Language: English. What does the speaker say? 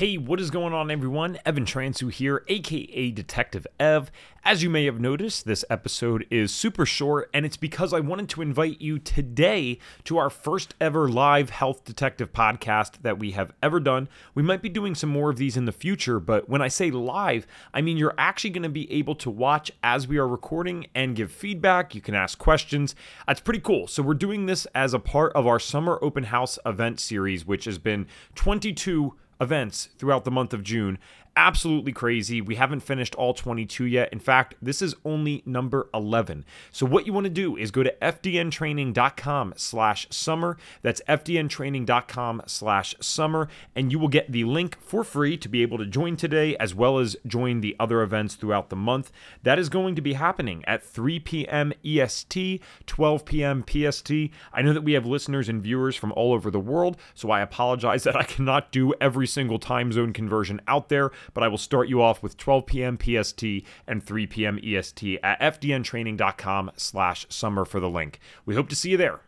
Hey, what is going on, everyone? Evan Transue here, aka Detective Ev. As you may have noticed, this episode is super short, and it's because I wanted to invite you today to our first ever live health detective podcast that we have ever done. We might be doing some more of these in the future, but when I say live, I mean you're actually going to be able to watch as we are recording and give feedback. You can ask questions. That's pretty cool. So, we're doing this as a part of our summer open house event series, which has been 22 events throughout the month of June. Absolutely crazy. We haven't finished all 22 yet. In fact, this is only number 11. So what you want to do is go to fdntraining.com slash summer. That's fdntraining.com slash summer. And you will get the link for free to be able to join today as well as join the other events throughout the month. That is going to be happening at 3 p.m. EST, 12 p.m. PST. I know that we have listeners and viewers from all over the world, so I apologize that I cannot do every single time zone conversion out there but I will start you off with 12 p.m. PST and 3 p.m. EST at fdntraining.com slash summer for the link. We hope to see you there.